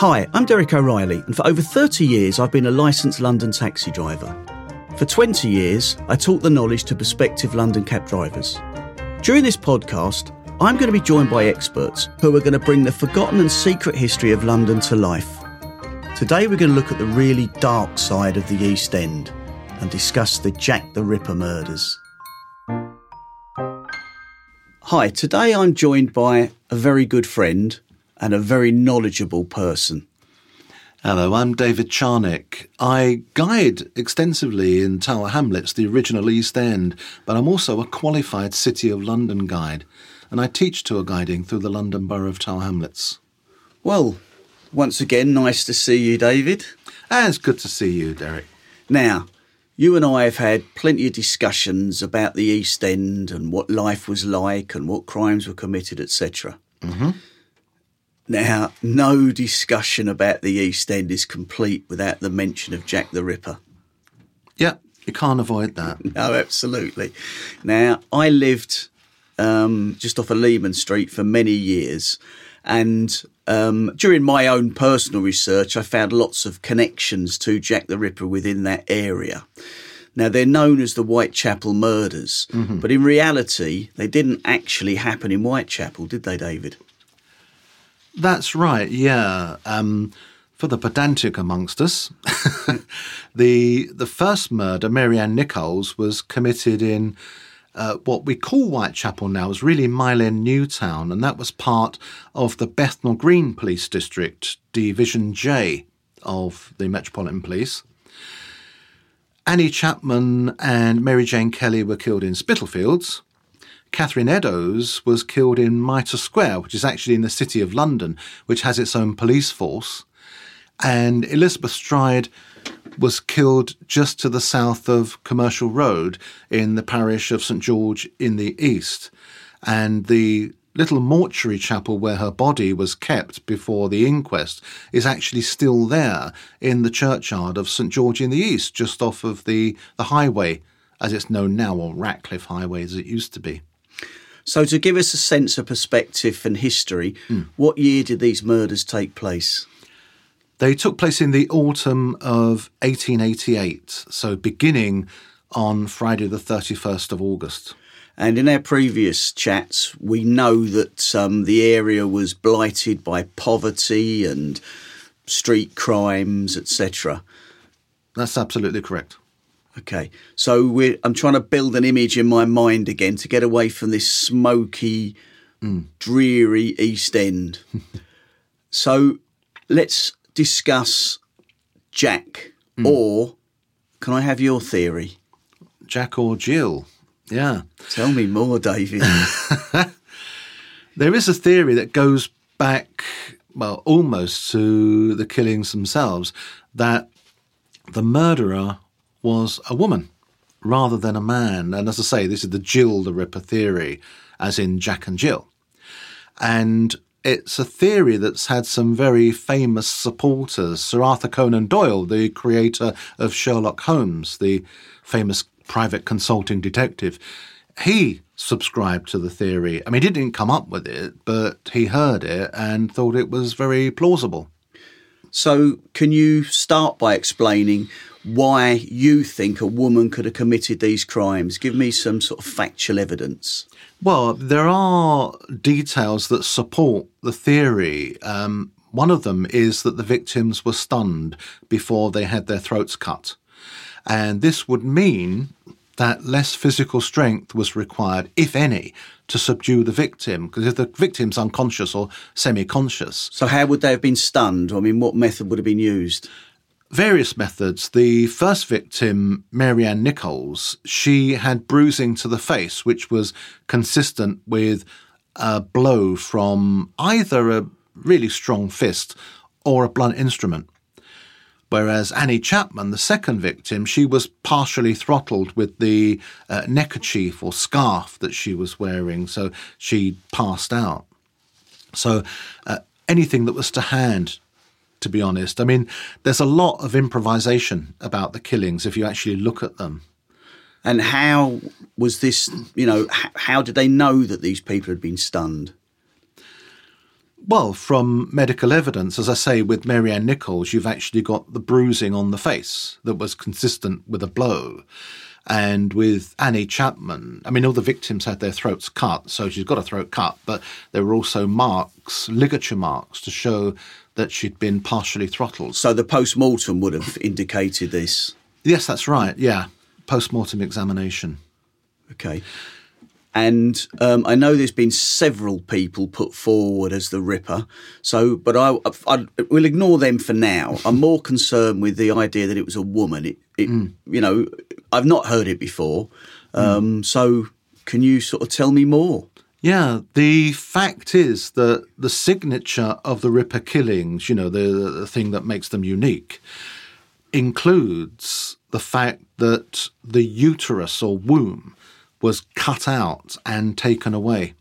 Hi, I'm Derek O'Reilly, and for over 30 years I've been a licensed London taxi driver. For 20 years, I taught the knowledge to prospective London cab drivers. During this podcast, I'm going to be joined by experts who are going to bring the forgotten and secret history of London to life. Today, we're going to look at the really dark side of the East End and discuss the Jack the Ripper murders. Hi, today I'm joined by a very good friend and a very knowledgeable person. Hello, I'm David Charnick. I guide extensively in Tower Hamlets, the original East End, but I'm also a qualified City of London guide, and I teach tour guiding through the London Borough of Tower Hamlets. Well, once again, nice to see you, David. And it's good to see you, Derek. Now, you and I have had plenty of discussions about the East End and what life was like and what crimes were committed, etc. Mm-hmm. Now, no discussion about the East End is complete without the mention of Jack the Ripper. Yeah, you can't avoid that. No, absolutely. Now, I lived um, just off of Leman Street for many years, and um, during my own personal research, I found lots of connections to Jack the Ripper within that area. Now, they're known as the Whitechapel murders, but in reality, they didn't actually happen in Whitechapel, did they, David? That's right, yeah. Um, for the pedantic amongst us, the the first murder, Mary Ann Nichols, was committed in uh, what we call Whitechapel now is really Mile End Newtown, and that was part of the Bethnal Green Police District, Division J of the Metropolitan Police. Annie Chapman and Mary Jane Kelly were killed in Spitalfields. Catherine Eddowes was killed in Mitre Square, which is actually in the City of London, which has its own police force. And Elizabeth Stride was killed just to the south of Commercial Road in the parish of St George in the east. And the little mortuary chapel where her body was kept before the inquest is actually still there in the churchyard of St George in the east, just off of the, the highway as it's known now, or Ratcliffe Highway as it used to be. So, to give us a sense of perspective and history, what year did these murders take place? They took place in the autumn of 1888, so beginning on Friday the 31st of August. And in our previous chats, we know that um, the area was blighted by poverty and street crimes, etc. That's absolutely correct. Okay, so we're, I'm trying to build an image in my mind again to get away from this smoky, hmm. dreary East End. so let's discuss Jack, hmm. or can I have your theory? Jack or Jill. Yeah. Tell me more, David. There is a theory that goes back, well, almost to the killings themselves, that the murderer was a woman rather than a man. And as I say, this is the Jill the Ripper theory, as in Jack and Jill. And it's a theory that's had some very famous supporters. Sir Arthur Conan Doyle, the creator of Sherlock Holmes, the famous private consulting detective, he subscribed to the theory. I mean, he didn't come up with it, but he heard it and thought it was very plausible. so, can you start by explaining why you think a woman could have committed these crimes. Give me some sort of factual evidence. Well, there are details that support the theory. Um, one of them is that the victims were stunned before they had their throats cut. And this would mean that less physical strength was required, if any, to subdue the victim. Because if the victim's unconscious or semi conscious. So, how would they have been stunned? I mean, what method would have been used? Various methods. The first victim, Mary Ann Nichols, she had bruising to the face, which was consistent with a blow from either a really strong fist or a blunt instrument. Whereas Annie Chapman, the second victim, she was partially throttled with the uh, neckerchief or scarf that she was wearing, so she passed out. So uh, anything that was to hand, to be honest. I mean, there's a lot of improvisation about the killings if you actually look at them. And how was this, you know, how did they know that these people had been stunned? Well, from medical evidence, as I say, with Mary Ann Nichols, you've actually got the bruising on the face that was consistent with a blow. And with Annie Chapman, I mean, all the victims had their throats cut, so she's got a throat cut, but there were also marks, ligature marks, to show that she'd been partially throttled. So the post mortem would have indicated this? Yes, that's right, yeah. Post mortem examination. Okay. And um, I know there's been several people put forward as the Ripper. So, but I, I will ignore them for now. I'm more concerned with the idea that it was a woman. It, it mm. you know, I've not heard it before. Um, mm. So, can you sort of tell me more? Yeah, the fact is that the signature of the Ripper killings, you know, the, the thing that makes them unique, includes the fact that the uterus or womb was cut out and taken away.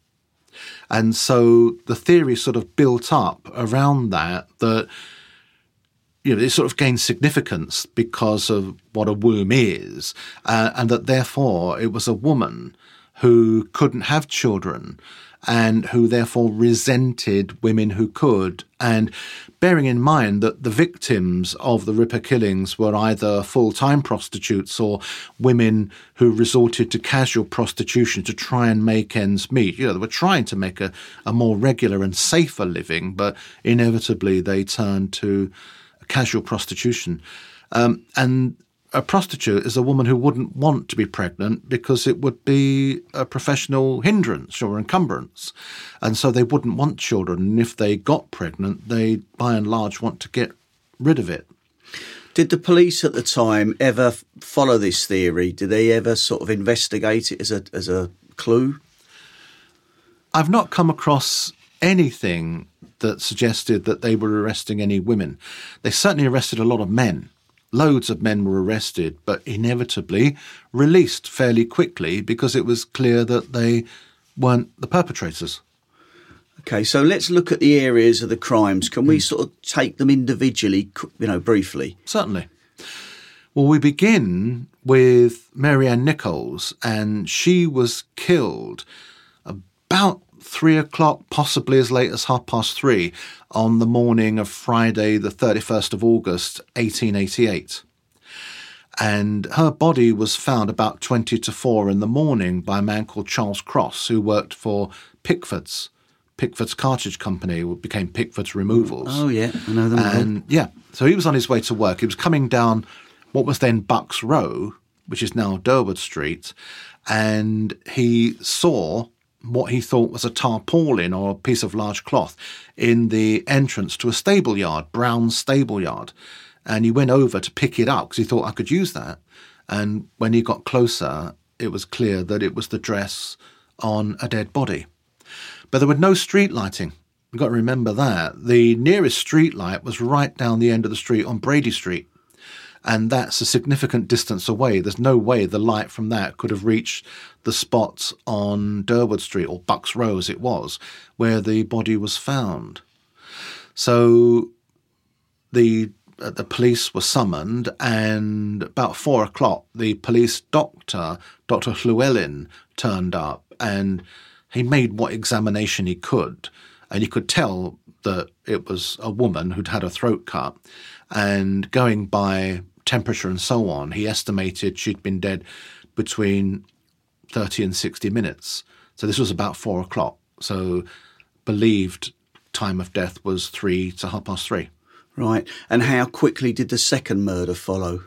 And so the theory sort of built up around that, that, you know, it sort of gained significance because of what a womb is, uh, and that therefore it was a woman who couldn't have children and who therefore resented women who could. And bearing in mind that the victims of the Ripper killings were either full time prostitutes or women who resorted to casual prostitution to try and make ends meet. You know, they were trying to make a, a more regular and safer living, but inevitably they turned to casual prostitution. Um, and a prostitute is a woman who wouldn't want to be pregnant because it would be a professional hindrance or encumbrance. And so they wouldn't want children. And if they got pregnant, they by and large want to get rid of it. Did the police at the time ever follow this theory? Did they ever sort of investigate it as a as a clue? I've not come across anything that suggested that they were arresting any women. They certainly arrested a lot of men Loads of men were arrested, but inevitably released fairly quickly because it was clear that they weren't the perpetrators. Okay, so let's look at the areas of the crimes. Can we hmm. sort of take them individually, you know, briefly? Certainly. Well, we begin with Mary Ann Nichols, and she was killed about three o'clock, possibly as late as half past three, on the morning of Friday, the 31st of August, 1888. And her body was found about 20 to 4 in the morning by a man called Charles Cross, who worked for Pickford's. Pickford's Cartage Company became Pickford's Removals. Oh, yeah, I know them. And yeah, so he was on his way to work. He was coming down what was then Bucks Row, which is now Durward Street, and he saw what he thought was a tarpaulin or a piece of large cloth in the entrance to a stable yard, Brown stable yard. And he went over to pick it up because he thought I could use that. And when he got closer, it was clear that it was the dress on a dead body. But there was no street lighting. You've got to remember that. The nearest street light was right down the end of the street on Brady Street and that's a significant distance away. There's no way the light from that could have reached the spot on Durward Street or Bucks Row, as it was, where the body was found. So the uh, the police were summoned, and about four o'clock, the police doctor, Dr. Llewellyn, turned up, and he made what examination he could, and he could tell that it was a woman who'd had a throat cut, and going by temperature and so on, he estimated she'd been dead between 30 and 60 minutes. So this was about four o'clock. So believed time of death was three to half past three. Right. And how quickly did the second murder follow?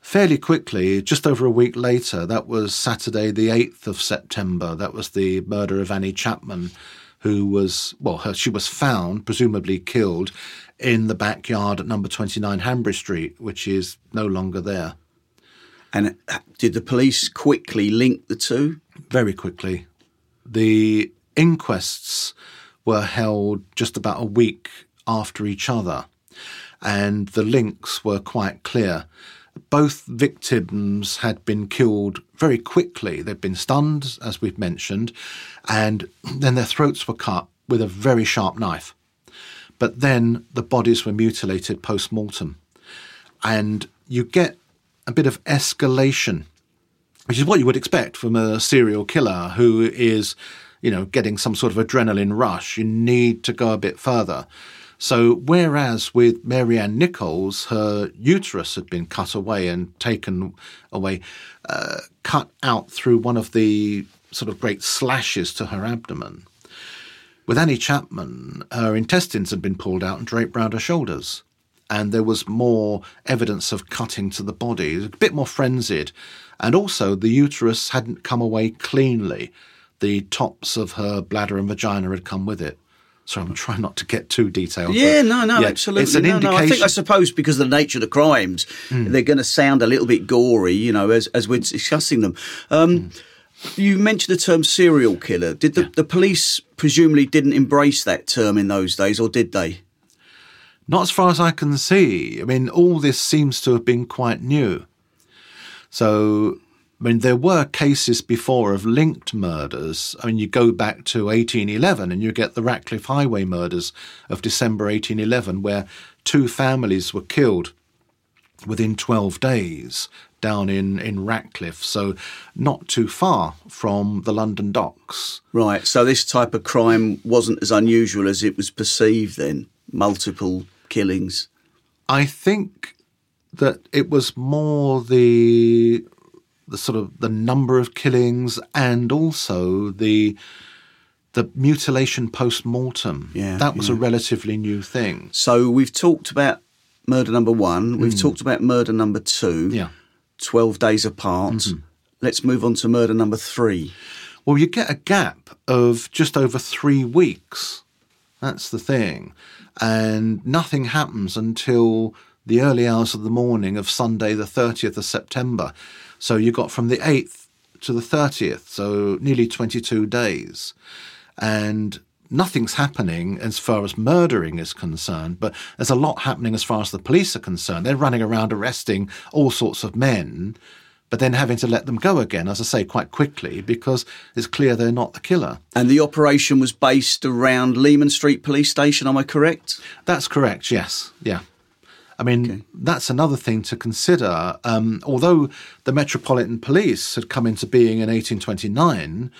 Fairly quickly, just over a week later, that was Saturday, the 8th of September. That was the murder of Annie Chapman, who was, well, her, she was found, presumably killed, in the backyard at number 29 Hanbury Street, which is no longer there. And uh, did the police quickly link the two? Very quickly. The inquests were held just about a week after each other, and the links were quite clear. Both victims had been killed very quickly. They'd been stunned, as we've mentioned, and then their throats were cut with a very sharp knife. But then the bodies were mutilated post mortem. And you get a bit of escalation, which is what you would expect from a serial killer who is, you know, getting some sort of adrenaline rush. You need to go a bit further. So, whereas with Mary Ann Nichols, her uterus had been cut away and taken away, uh, cut out through one of the sort of great slashes to her abdomen. With Annie Chapman, her intestines had been pulled out and draped round her shoulders. And there was more evidence of cutting to the body, a bit more frenzied. And also, the uterus hadn't come away cleanly. The tops of her bladder and vagina had come with it. So I'm trying not to get too detailed. Yeah, no, no, yeah, absolutely. It's an no, indication. No, I think I suppose because of the nature of the crimes, mm. they're going to sound a little bit gory, you know, as as we're discussing them. Um, mm. You mentioned the term serial killer. Did the, yeah. the police presumably didn't embrace that term in those days, or did they? Not as far as I can see. I mean, all this seems to have been quite new. So I mean, there were cases before of linked murders. I mean, you go back to 1811 and you get the Ratcliffe Highway murders of December 1811, where two families were killed within 12 days down in, in Ratcliffe, so not too far from the London docks. Right, so this type of crime wasn't as unusual as it was perceived then, multiple killings. I think that it was more the the sort of the number of killings and also the the mutilation post mortem. Yeah, that was yeah. a relatively new thing. So we've talked about murder number one. We've mm. talked about murder number two. Yeah, twelve days apart. Mm-hmm. Let's move on to murder number three. Well, you get a gap of just over three weeks. That's the thing, and nothing happens until the early hours of the morning of Sunday, the thirtieth of September. So you got from the 8th to the 30th, so nearly 22 days. And nothing's happening as far as murdering is concerned, but there's a lot happening as far as the police are concerned. They're running around arresting all sorts of men, but then having to let them go again, as I say, quite quickly because it's clear they're not the killer. And the operation was based around Leman Street Police Station, am I correct? That's correct, yes. Yeah. I mean, okay. that's another thing to consider. Um, although the Metropolitan Police had come into being in 1829,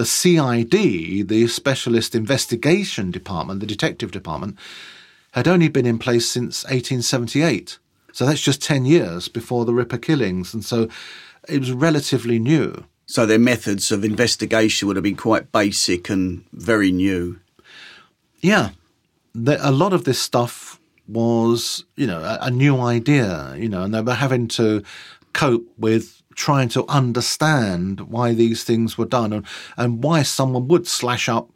the CID, the Specialist Investigation Department, the Detective Department, had only been in place since 1878. So that's just 10 years before the Ripper killings. And so it was relatively new. So their methods of investigation would have been quite basic and very new. Yeah. a lot of this stuff was, you know, a, a new idea, you know, and they were having to cope with trying to understand why these things were done and, and why someone would slash up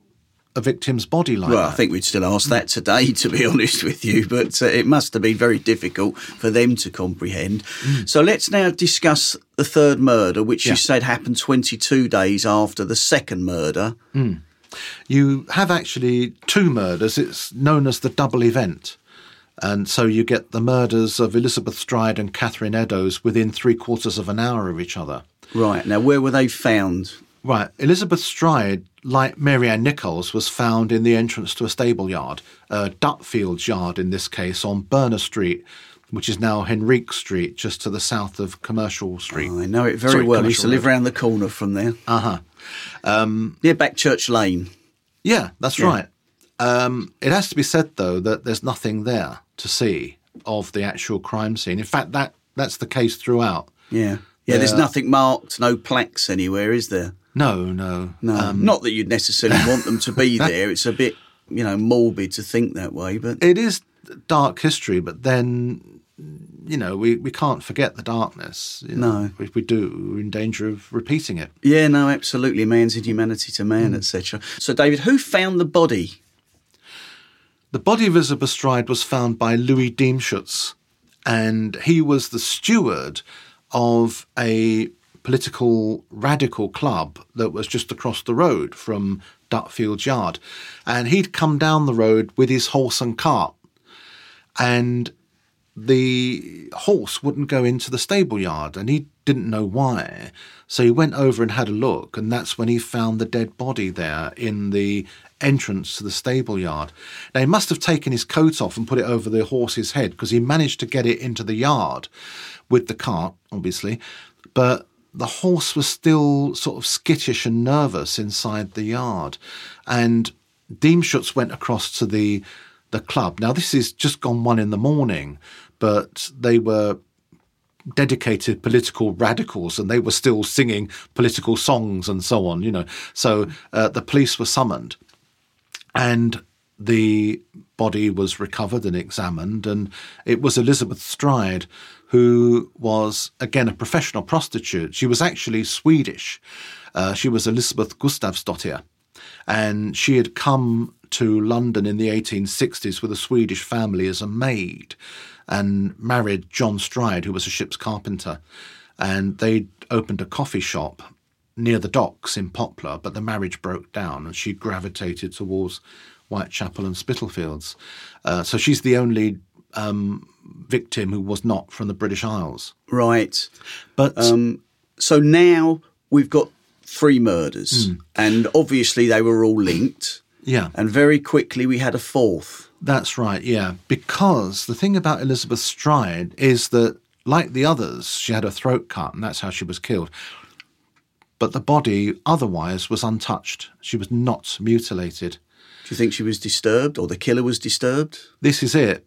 a victim's body like well, that. I think we'd still ask that today, to be honest with you, but uh, it must have been very difficult for them to comprehend. Mm. So let's now discuss the third murder, which yeah. you said happened 22 days after the second murder. Mm. You have actually two murders. It's known as the double event. And so you get the murders of Elizabeth Stride and Catherine Eddowes within three quarters of an hour of each other. Right. Now, where were they found? Right. Elizabeth Stride, like Mary Ann Nichols, was found in the entrance to a stable yard, a Dutfield's yard in this case, on Berner Street, which is now Henrique Street, just to the south of Commercial Street. Oh, I know it very Sorry, well. I used to live around the corner from there. Uh huh. Um, Near Backchurch Lane. Yeah, that's yeah. right. Um, it has to be said, though, that there's nothing there to see. of the actual crime scene. In fact, that that's the case throughout. Yeah. Yeah, there's nothing marked, no plaques anywhere, is there? No, no, No. Um, Not that you'd necessarily want them to be there. It's a bit, you know, morbid to think that way, but it is dark history, but then you know we, we can't forget the darkness. you know. No. if we do, we're in danger of repeating it. yeah, no, absolutely. Man's inhumanity to man, Hmm. etc. So, David, who found the body? The body of Elizabeth Stride was found by Louis Diemschutz, and he was the steward of a political radical club that was just across the road from Dutfield Yard. And he'd come down the road with his horse and cart, and the horse wouldn't go into the stable yard, and he didn't know why. So he went over and had a look, and that's when he found the dead body there in the entrance to the stable yard. Now he must have taken his coat off and put it over the horse's head because he managed to get it into the yard with the cart, obviously, but the horse was still sort of skittish and nervous inside the yard, and Diemschutz went across to the the club. Now this is just gone one in the morning, but they were dedicated political radicals and they were still singing political songs and so on, you know. So uh, the police were summoned and the body was recovered and examined and it was Elizabeth Stride who was again a professional prostitute. She was actually Swedish. Uh, she was Elizabeth Gustavsdottir and she had come to London in the 1860s with a Swedish family as a maid and married John Stride, who was a ship's carpenter. And they opened a coffee shop near the docks in Poplar, but the marriage broke down and she gravitated towards Whitechapel and Spitalfields. Uh, so she's the only um, victim who was not from the British Isles. Right. But Um, so now we've got three murders, and obviously they were all linked. yeah, And very quickly we had a fourth. That's right, yeah. Because the thing about Elizabeth Stride is that, like the others, she had her throat cut and that's how she was killed. But the body otherwise was untouched. She was not mutilated. Do you think she was disturbed, or the killer was disturbed? This is it.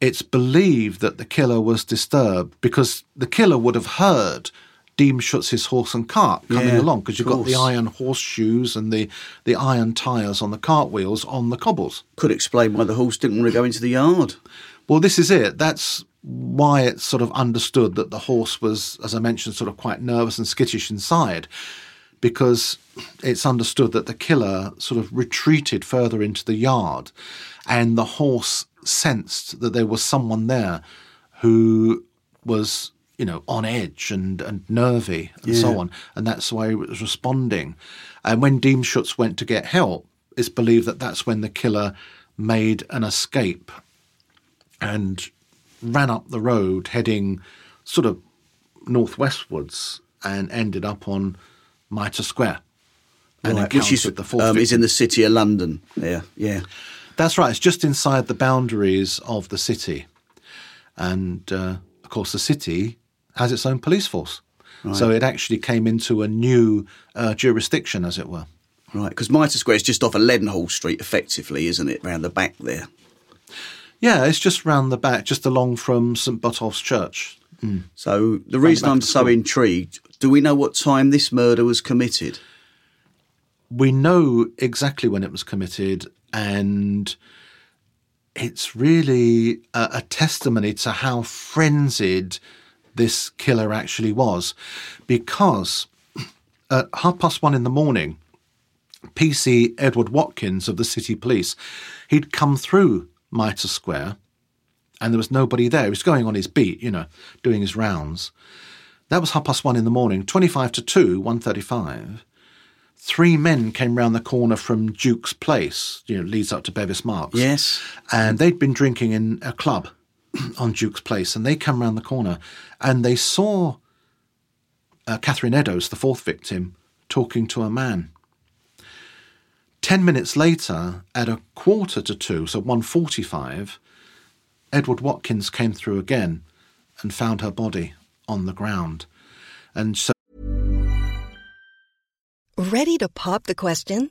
It's believed that the killer was disturbed because the killer would have heard Diemschutz's horse and cart coming Yeah, along because you've got the iron horseshoes and the, the iron tyres on the cart wheels on the cobbles. Could explain why the horse didn't want to go into the yard. Well, this is it. That's why it's sort of understood that the horse was, as I mentioned, sort of quite nervous and skittish inside, because it's understood that the killer sort of retreated further into the yard, and the horse sensed that there was someone there who was, you know, on edge and, and nervy and so on, and that's why it was responding. And when Diemschutz went to get help, it's believed that that's when the killer made an escape and ran up the road heading sort of northwestwards and ended up on Mitre Square. And Right, which is, the fourth um, is in the city of London. Yeah, yeah. That's right. It's just inside the boundaries of the city, and uh, of course, the city has its own police force. So it actually came into a new uh, jurisdiction, as it were. Right, because Mitre Square is just off of Leadenhall Street, effectively, isn't it? Round the back there. Yeah, it's just round the back, just along from St Botolph's Church. Hmm. So the reason back I'm so school. intrigued, do we know what time this murder was committed? we know exactly when it was committed, and it's really a, a testimony to how frenzied this killer actually was. Because at half past one in the morning, PC Edward Watkins of the City Police, he'd come through Mitre Square, and there was nobody there. He was going on his beat, you know, doing his rounds. That was half past one in the morning. Twenty-five to two, one thirty-five three men came round the corner from Duke's Place, you know, leads up to Bevis Marks. Yes. And they'd been drinking in a club on Duke's Place, and they come round the corner and they saw uh, Catherine Eddowes, the fourth victim, talking to a man. Ten minutes later, at a quarter to two, so 1.45, Edward Watkins came through again and found her body on the ground. And so Ready to pop the question?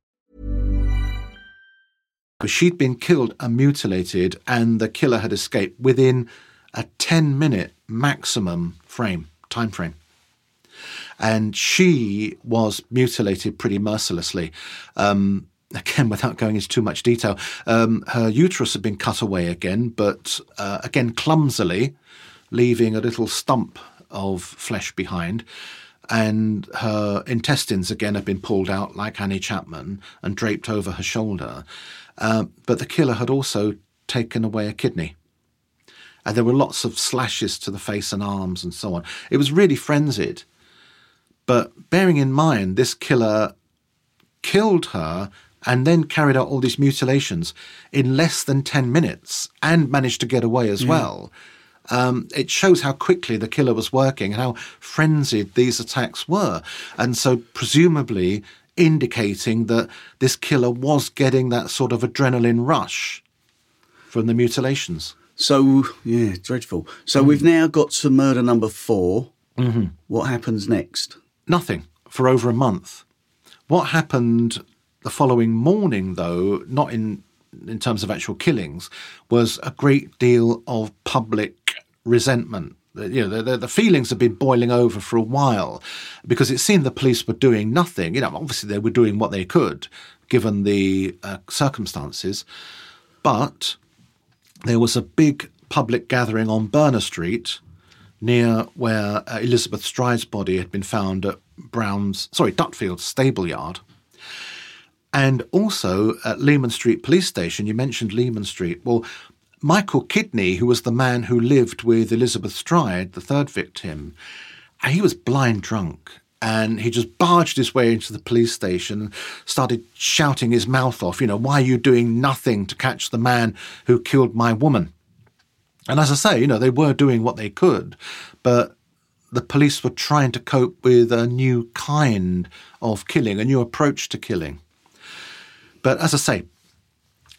today. She'd been killed and mutilated, and the killer had escaped within a 10 minute maximum frame, time frame. And she was mutilated pretty mercilessly. Um, again, without going into too much detail, um, her uterus had been cut away again, but uh, again, clumsily, leaving a little stump of flesh behind. And her intestines again had been pulled out like Annie Chapman and draped over her shoulder. Uh, but the killer had also taken away a kidney. And there were lots of slashes to the face and arms and so on. It was really frenzied. But bearing in mind, this killer killed her and then carried out all these mutilations in less than 10 minutes and managed to get away as well. Um, it shows how quickly the killer was working and how frenzied these attacks were. And so, presumably, indicating that this killer was getting that sort of adrenaline rush from the mutilations. So, yeah, dreadful. So we've now got to murder number 4 Mm-hmm. What happens next? Nothing for over a month. What happened the following morning, though, not in in terms of actual killings, was a great deal of public resentment. You know, the, the, feelings had been boiling over for a while because it seemed the police were doing nothing. You know, obviously they were doing what they could given the uh, circumstances, but there was a big public gathering on Berner Street near where uh, Elizabeth Stride's body had been found at Brown's, sorry, Dutfield's stable yard. And also at Leman Street Police Station, you mentioned Leman Street. Well, Michael Kidney, who was the man who lived with Elizabeth Stride, the third victim, he was blind drunk. And he just barged his way into the police station and started shouting his mouth off, you know, why are you doing nothing to catch the man who killed my woman? And as I say, you know, they were doing what they could, but the police were trying to cope with a new kind of killing, a new approach to killing. But as I say,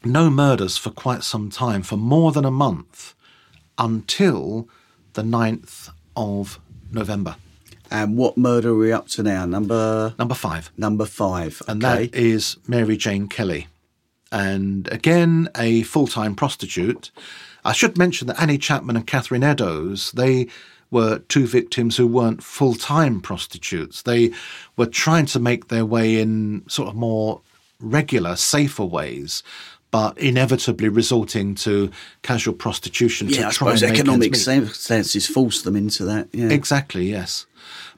no murders for quite some time, for more than a month, until the 9th of November. And what murder are we up to now? Number Number five. number five. And that is Mary Jane Kelly. And again, a full time prostitute. I should mention that Annie Chapman and Catherine Eddowes, they were two victims who weren't full time prostitutes. They were trying to make their way in sort of more regular, safer ways, but inevitably resorting to casual prostitution to yeah, I try suppose economic circumstances forced them into that. Yeah. Exactly, yes.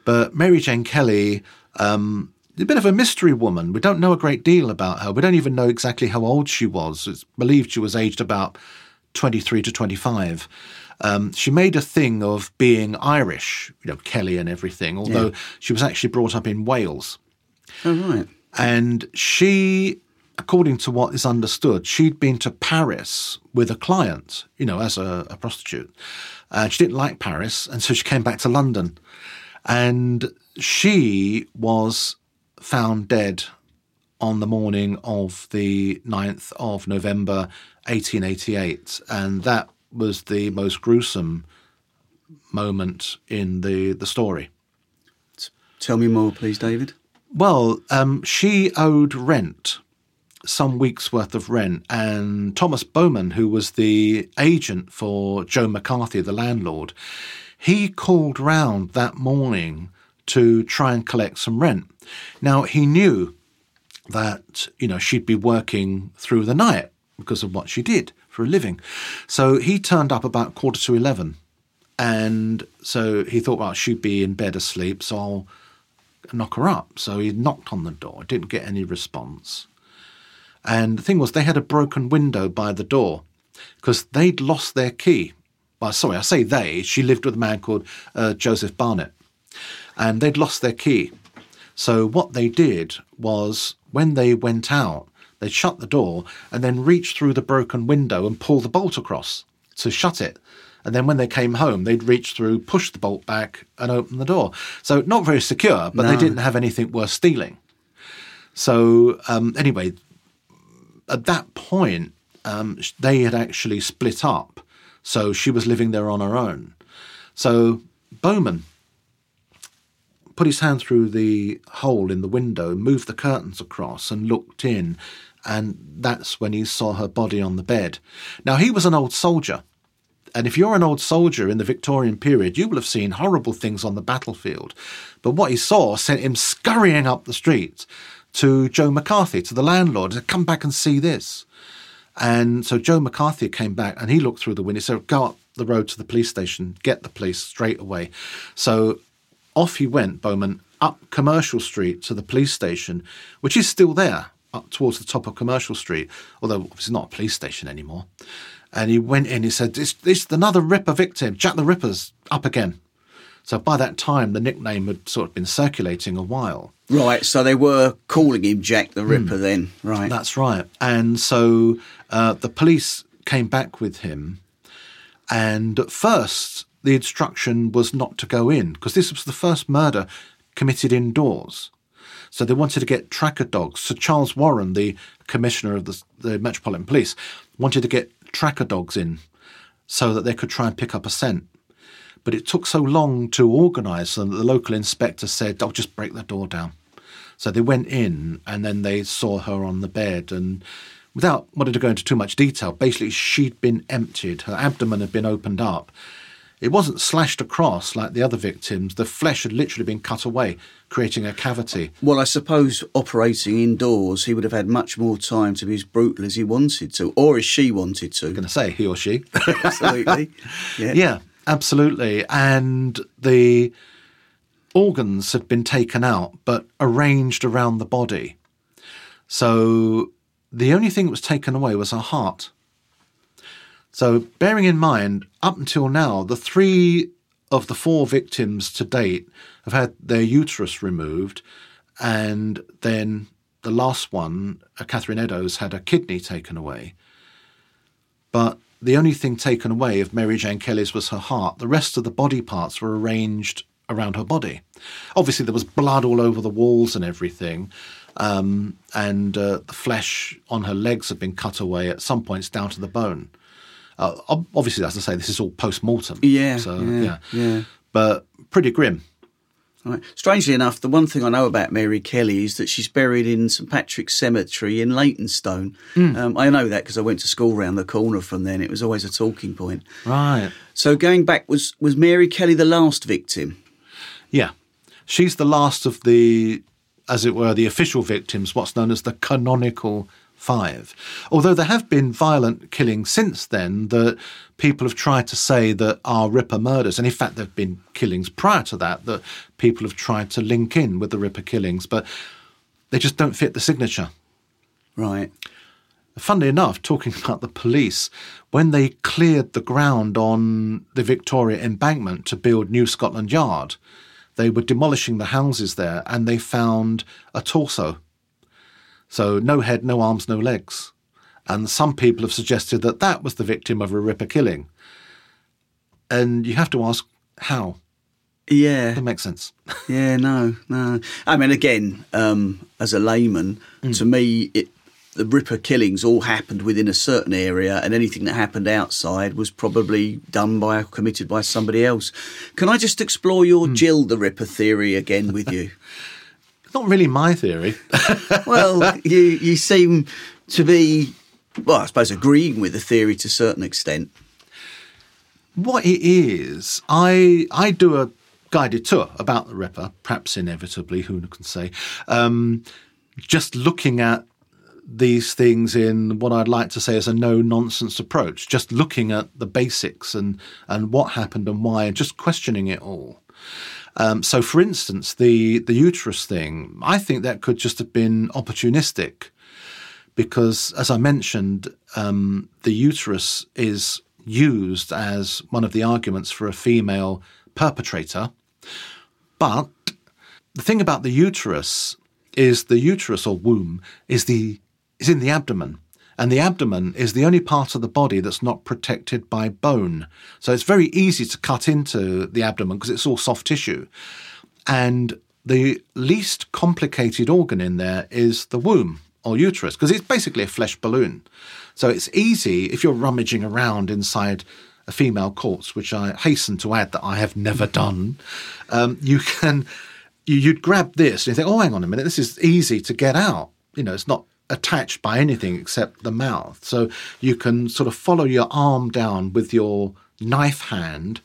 But Mary Jane Kelly um, a bit of a mystery woman. We don't know a great deal about her. We don't even know exactly how old she was. It's believed she was aged about 23 to 25. Um, she made a thing of being Irish, you know, Kelly and everything, although Yeah. she was actually brought up in Wales. Oh, right. And she, according to what is understood, she'd been to Paris with a client, you know, as a, a prostitute. And she didn't like Paris, and so she came back to London. And she was found dead on the morning of the 9th of November 1888. And that was the most gruesome moment in the, the story. Tell me more, please, David. Well, um, she owed rent, some weeks' worth of rent, and Thomas Bowman, who was the agent for Joe McCarthy, the landlord, he called round that morning to try and collect some rent. Now, he knew that, you know, she'd be working through the night because of what she did for a living. So he turned up about quarter to 11. And so he thought, well, she'd be in bed asleep, so I'll knock her up. So he knocked on the door, didn't get any response. And the thing was, they had a broken window by the door because they'd lost their key. Well, sorry, I say they. She lived with a man called uh, Joseph Barnett, and they'd lost their key. So what they did was, when they went out, they shut the door and then reached through the broken window and pulled the bolt across to shut it. And then when they came home, they'd reach through, push the bolt back, and open the door. So not very secure, but they didn't have anything worth stealing. So um, anyway, at that point, um, they had actually split up. So she was living there on her own. So Bowman put his hand through the hole in the window, moved the curtains across, and looked in. And that's when he saw her body on the bed. Now, he was an old soldier. And if you're an old soldier in the Victorian period, you will have seen horrible things on the battlefield. But what he saw sent him scurrying up the street to Joe McCarthy, to the landlord, and said, Come back and see this. And so Joe McCarthy came back and he looked through the window. He said, Go up the road to the police station, get the police straight away. So off he went, Bowman, up Commercial Street to the police station, which is still there, up towards the top of Commercial Street, although it's not a police station anymore. And he went in, he said, This this another Ripper victim, Jack the Ripper's up again. So by that time, the nickname had sort of been circulating a while. Right, so they were calling him Jack the Ripper then, right? That's right. And so uh, the police came back with him. And at first, the instruction was not to go in because this was the first murder committed indoors. So they wanted to get tracker dogs. So Charles Warren, the commissioner of the, the Metropolitan Police, wanted to get tracker dogs in so that they could try and pick up a scent. But it took so long to organise them that the local inspector said, "I'll just break the door down." So they went in and then they saw her on the bed and without wanting to go into too much detail, basically she'd been emptied, her abdomen had been opened up. It wasn't slashed across like the other victims, the flesh had literally been cut away, creating a cavity. Well, I suppose operating indoors, he would have had much more time to be as brutal as he wanted to, or as she wanted to. I'm going to say he or she. Absolutely. Yeah. Yeah, absolutely. And the organs had been taken out but arranged around the body. So the only thing that was taken away was her heart. So bearing in mind, up until now, the three of the four victims to date have had their uterus removed, and then the last one, uh, Catherine Eddowes, had a kidney taken away. But the only thing taken away of Mary Jane Kelly's was her heart. The rest of the body parts were arranged around her body. Obviously, there was blood all over the walls and everything, um, and uh, the flesh on her legs had been cut away at some points down to the bone. Uh, obviously, as I say, this is all post mortem. Yeah, So yeah, yeah, yeah. but pretty grim. Right. Strangely enough, the one thing I know about Mary Kelly is that she's buried in St Patrick's Cemetery in Leytonstone. Um, I know that because I went to school round the corner from then. It was always a talking point. Right. So going back, was was Mary Kelly the last victim? Yeah. She's the last of the, as it were, the official victims, what's known as the canonical five. Although there have been violent killings since then that people have tried to say that are Ripper murders. And in fact, there have been killings prior to that that people have tried to link in with the Ripper killings. But they just don't fit the signature. Right. Funnily enough, talking about the police, when they cleared the ground on the Victoria embankment to build New Scotland Yard, they were demolishing the houses there and they found a torso. So no head, no arms, no legs. And some people have suggested that that was the victim of a Ripper killing. And you have to ask how. Yeah. That makes sense. Yeah, no, no. I mean, again, um, as a layman, to me, it, the Ripper killings all happened within a certain area, and anything that happened outside was probably done by committed by somebody else. Can I just explore your Jill the Ripper theory again with you? Not really my theory. well, you you seem to be, well, I suppose, agreeing with the theory to a certain extent. What it is, I I do a guided tour about the Ripper, perhaps inevitably, who can say, um, just looking at these things in what I'd like to say is a no nonsense approach, just looking at the basics and and what happened and why, and just questioning it all. Um, so, for instance, the the uterus thing, I think that could just have been opportunistic, because as I mentioned, um, the uterus is used as one of the arguments for a female perpetrator. But the thing about the uterus is the uterus or womb is the is in the abdomen. And the abdomen is the only part of the body that's not protected by bone. So it's very easy to cut into the abdomen because it's all soft tissue. And the least complicated organ in there is the womb or uterus because it's basically a flesh balloon. So it's easy if you're rummaging around inside a female corpse, which I hasten to add that I have never done. Um, you can you, you'd grab this and you think, oh, hang on a minute, this is easy to get out. You know, it's not attached by anything except the mouth. So you can sort of follow your arm down with your knife hand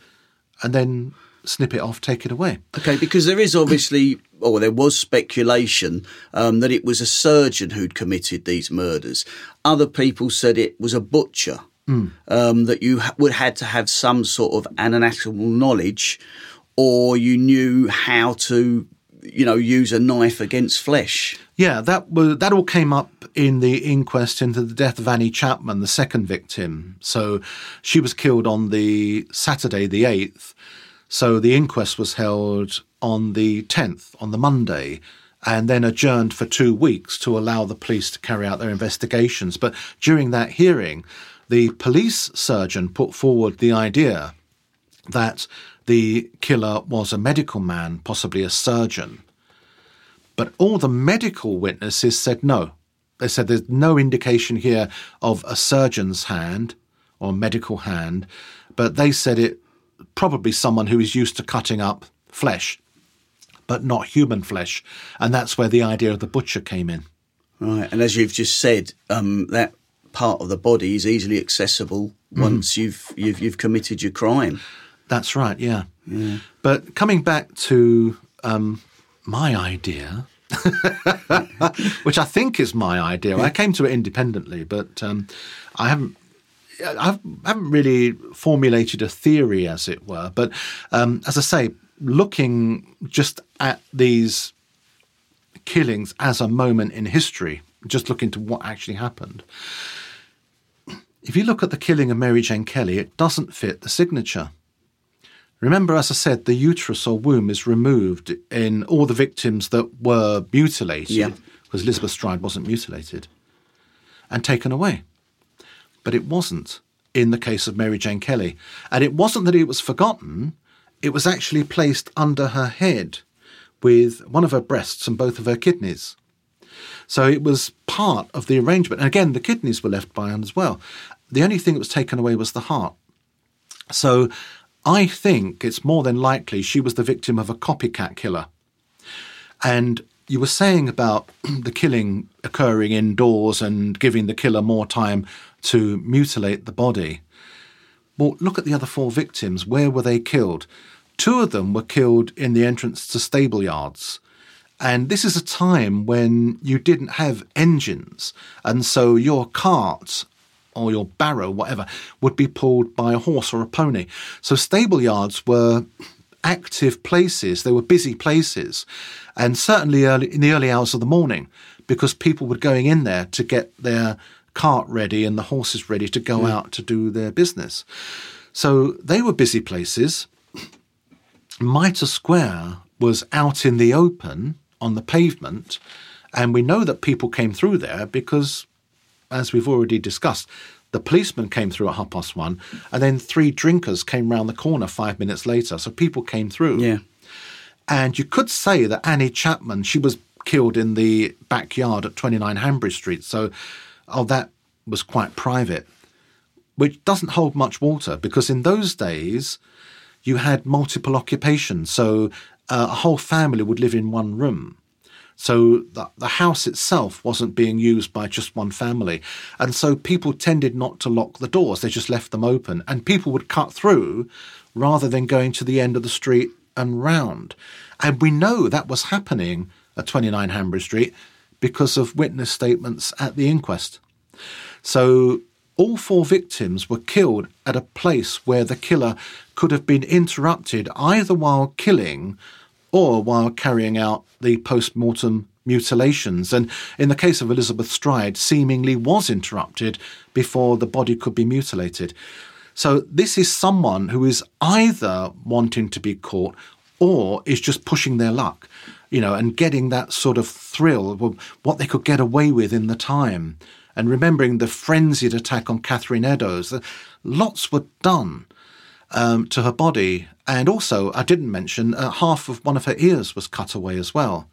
and then snip it off, take it away. Okay, because there is obviously, or there was speculation um, that it was a surgeon who'd committed these murders. Other people said it was a butcher. Um, that you ha- would had to have some sort of anatomical knowledge, or you knew how to, you know, use a knife against flesh. Yeah, that was that all came up in the inquest into the death of Annie Chapman, the second victim. So she was killed on the Saturday, the eighth. So the inquest was held on the tenth, on the Monday, and then adjourned for two weeks to allow the police to carry out their investigations. But during that hearing, the police surgeon put forward the idea that the killer was a medical man, possibly a surgeon. But all the medical witnesses said no. They said there's no indication here of a surgeon's hand or medical hand, but they said it probably someone who is used to cutting up flesh, but not human flesh. And that's where the idea of the butcher came in. Right, and as you've just said, um, that part of the body is easily accessible once you've you've you've committed your crime. That's right, yeah. But coming back to um, my idea, which I think is my idea, I came to it independently, but um, I haven't. I haven't really formulated a theory, as it were. But um, as I say, looking just at these killings as a moment in history, just looking to what actually happened. If you look at the killing of Mary Jane Kelly, it doesn't fit the signature. Remember, as I said, the uterus or womb is removed in all the victims that were mutilated, Yeah. because Elizabeth Stride wasn't mutilated, and taken away. But it wasn't in the case of Mary Jane Kelly. And it wasn't that it was forgotten, it was actually placed under her head with one of her breasts and both of her kidneys. So it was part of the arrangement. And again, the kidneys were left behind as well. The only thing that was taken away was the heart. So I think it's more than likely she was the victim of a copycat killer. And you were saying about the killing occurring indoors and giving the killer more time to mutilate the body. Well, look at the other four victims. Where were they killed? Two of them were killed in the entrance to stable yards. And this is a time when you didn't have engines. And so your cart or your barrow, whatever, would be pulled by a horse or a pony. So stable yards were active places. They were busy places, and certainly early, in the early hours of the morning, because people were going in there to get their cart ready and the horses ready to go hmm. out to do their business. So they were busy places. Mitre Square was out in the open on the pavement, and we know that people came through there because, as we've already discussed, the policeman came through at half past one, and then three drinkers came round the corner five minutes later. So people came through. Yeah. And you could say that Annie Chapman, she was killed in the backyard at 29 Hanbury Street. So, oh, that was quite private, which doesn't hold much water because in those days you had multiple occupations. So, uh, a whole family would live in one room. So the, the house itself wasn't being used by just one family. And so people tended not to lock the doors, they just left them open. And people would cut through rather than going to the end of the street and round. And we know that was happening at 29 Hanbury Street because of witness statements at the inquest. So all four victims were killed at a place where the killer could have been interrupted either while killing or while carrying out the post mortem mutilations. And in the case of Elizabeth Stride, seemingly was interrupted before the body could be mutilated. So this is someone who is either wanting to be caught or is just pushing their luck, you know, and getting that sort of thrill of what they could get away with in the time. And remembering the frenzied attack on Catherine Eddowes, lots were done um, to her body. And also, I didn't mention, uh, half of one of her ears was cut away as well,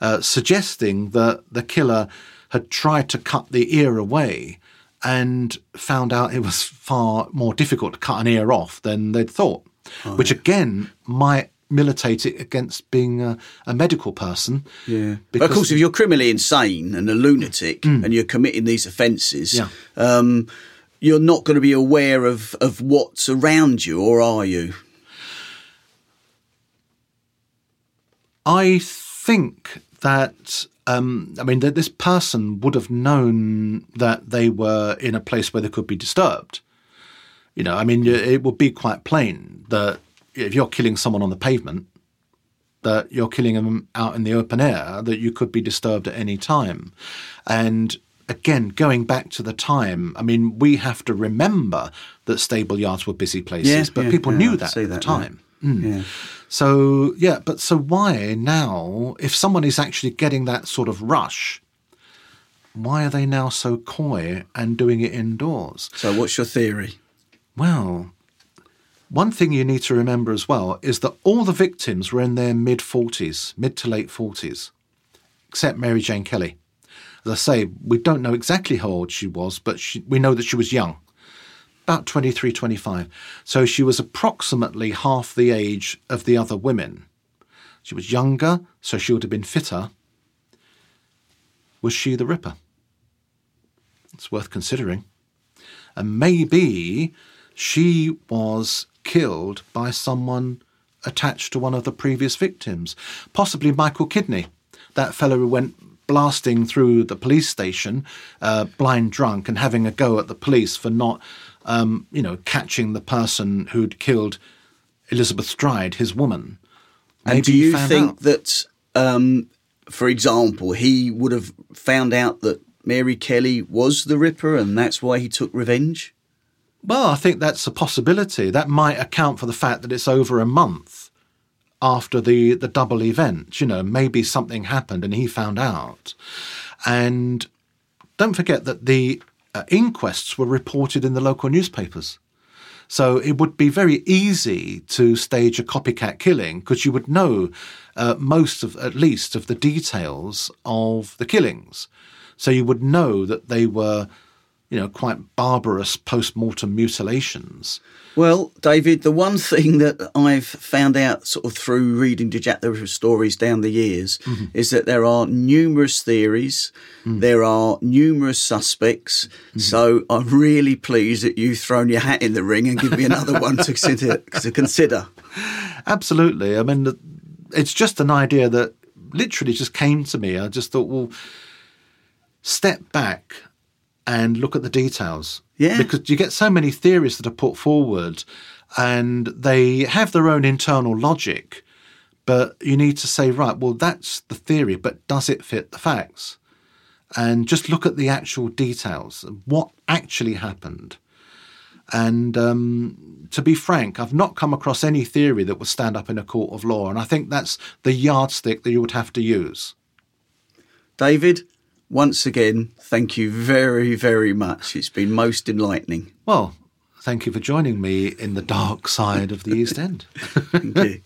uh, suggesting that the killer had tried to cut the ear away and found out it was far more difficult to cut an ear off than they'd thought, Oh, which again might militate against being a, a medical person. Yeah. But of course, if you're criminally insane and a lunatic and you're committing these offences, Yeah. um, you're not going to be aware of, of what's around you, or are you? I think that um, I mean that this person would have known that they were in a place where they could be disturbed. You know, I mean, it would be quite plain that if you're killing someone on the pavement, that you're killing them out in the open air, that you could be disturbed at any time. And again, going back to the time, I mean, we have to remember that stable yards were busy places, Yeah, but yeah, people yeah, knew that at the that, time. Mm. Yeah. So yeah, but so why now, if someone is actually getting that sort of rush, why are they now so coy and doing it indoors? So, what's your theory? Well, one thing you need to remember as well is that all the victims were in their mid 40s, mid to late 40s, except Mary Jane Kelly. As I say, we don't know exactly how old she was, but she, we know that she was young, about 23, 25. So she was approximately half the age of the other women. She was younger, so she would have been fitter. Was she the Ripper? It's worth considering. And maybe she was killed by someone attached to one of the previous victims, possibly Michael Kidney, that fellow who went blasting through the police station, uh, blind drunk, and having a go at the police for not, um, you know, catching the person who'd killed Elizabeth Stride, his woman. And do you think out. that, um, for example, he would have found out that Mary Kelly was the Ripper and that's why he took revenge? Well, I think that's a possibility. That might account for the fact that it's over a month after the, the double event. You know, maybe something happened and he found out. And don't forget that the uh, inquests were reported in the local newspapers. So it would be very easy to stage a copycat killing because you would know uh, most of, at least, of the details of the killings. So you would know that they were, you know, quite barbarous post-mortem mutilations. Well, David, the one thing that I've found out sort of through reading the Jack the Ripper stories down the years mm-hmm. is that there are numerous theories, mm. there are numerous suspects. Mm-hmm. So I'm really pleased that you've thrown your hat in the ring and give me another one to consider. To consider. Absolutely. I mean, it's just an idea that literally just came to me. I just thought, well, step back and look at the details. Yeah. Because you get so many theories that are put forward, and they have their own internal logic. But you need to say, right, well, that's the theory, but does it fit the facts? And just look at the actual details. What actually happened? And um, to be frank, I've not come across any theory that would stand up in a court of law. And I think that's the yardstick that you would have to use. David, once again, thank you very, very much. It's been most enlightening. Well, thank you for joining me in the dark side of the East End. Thank you.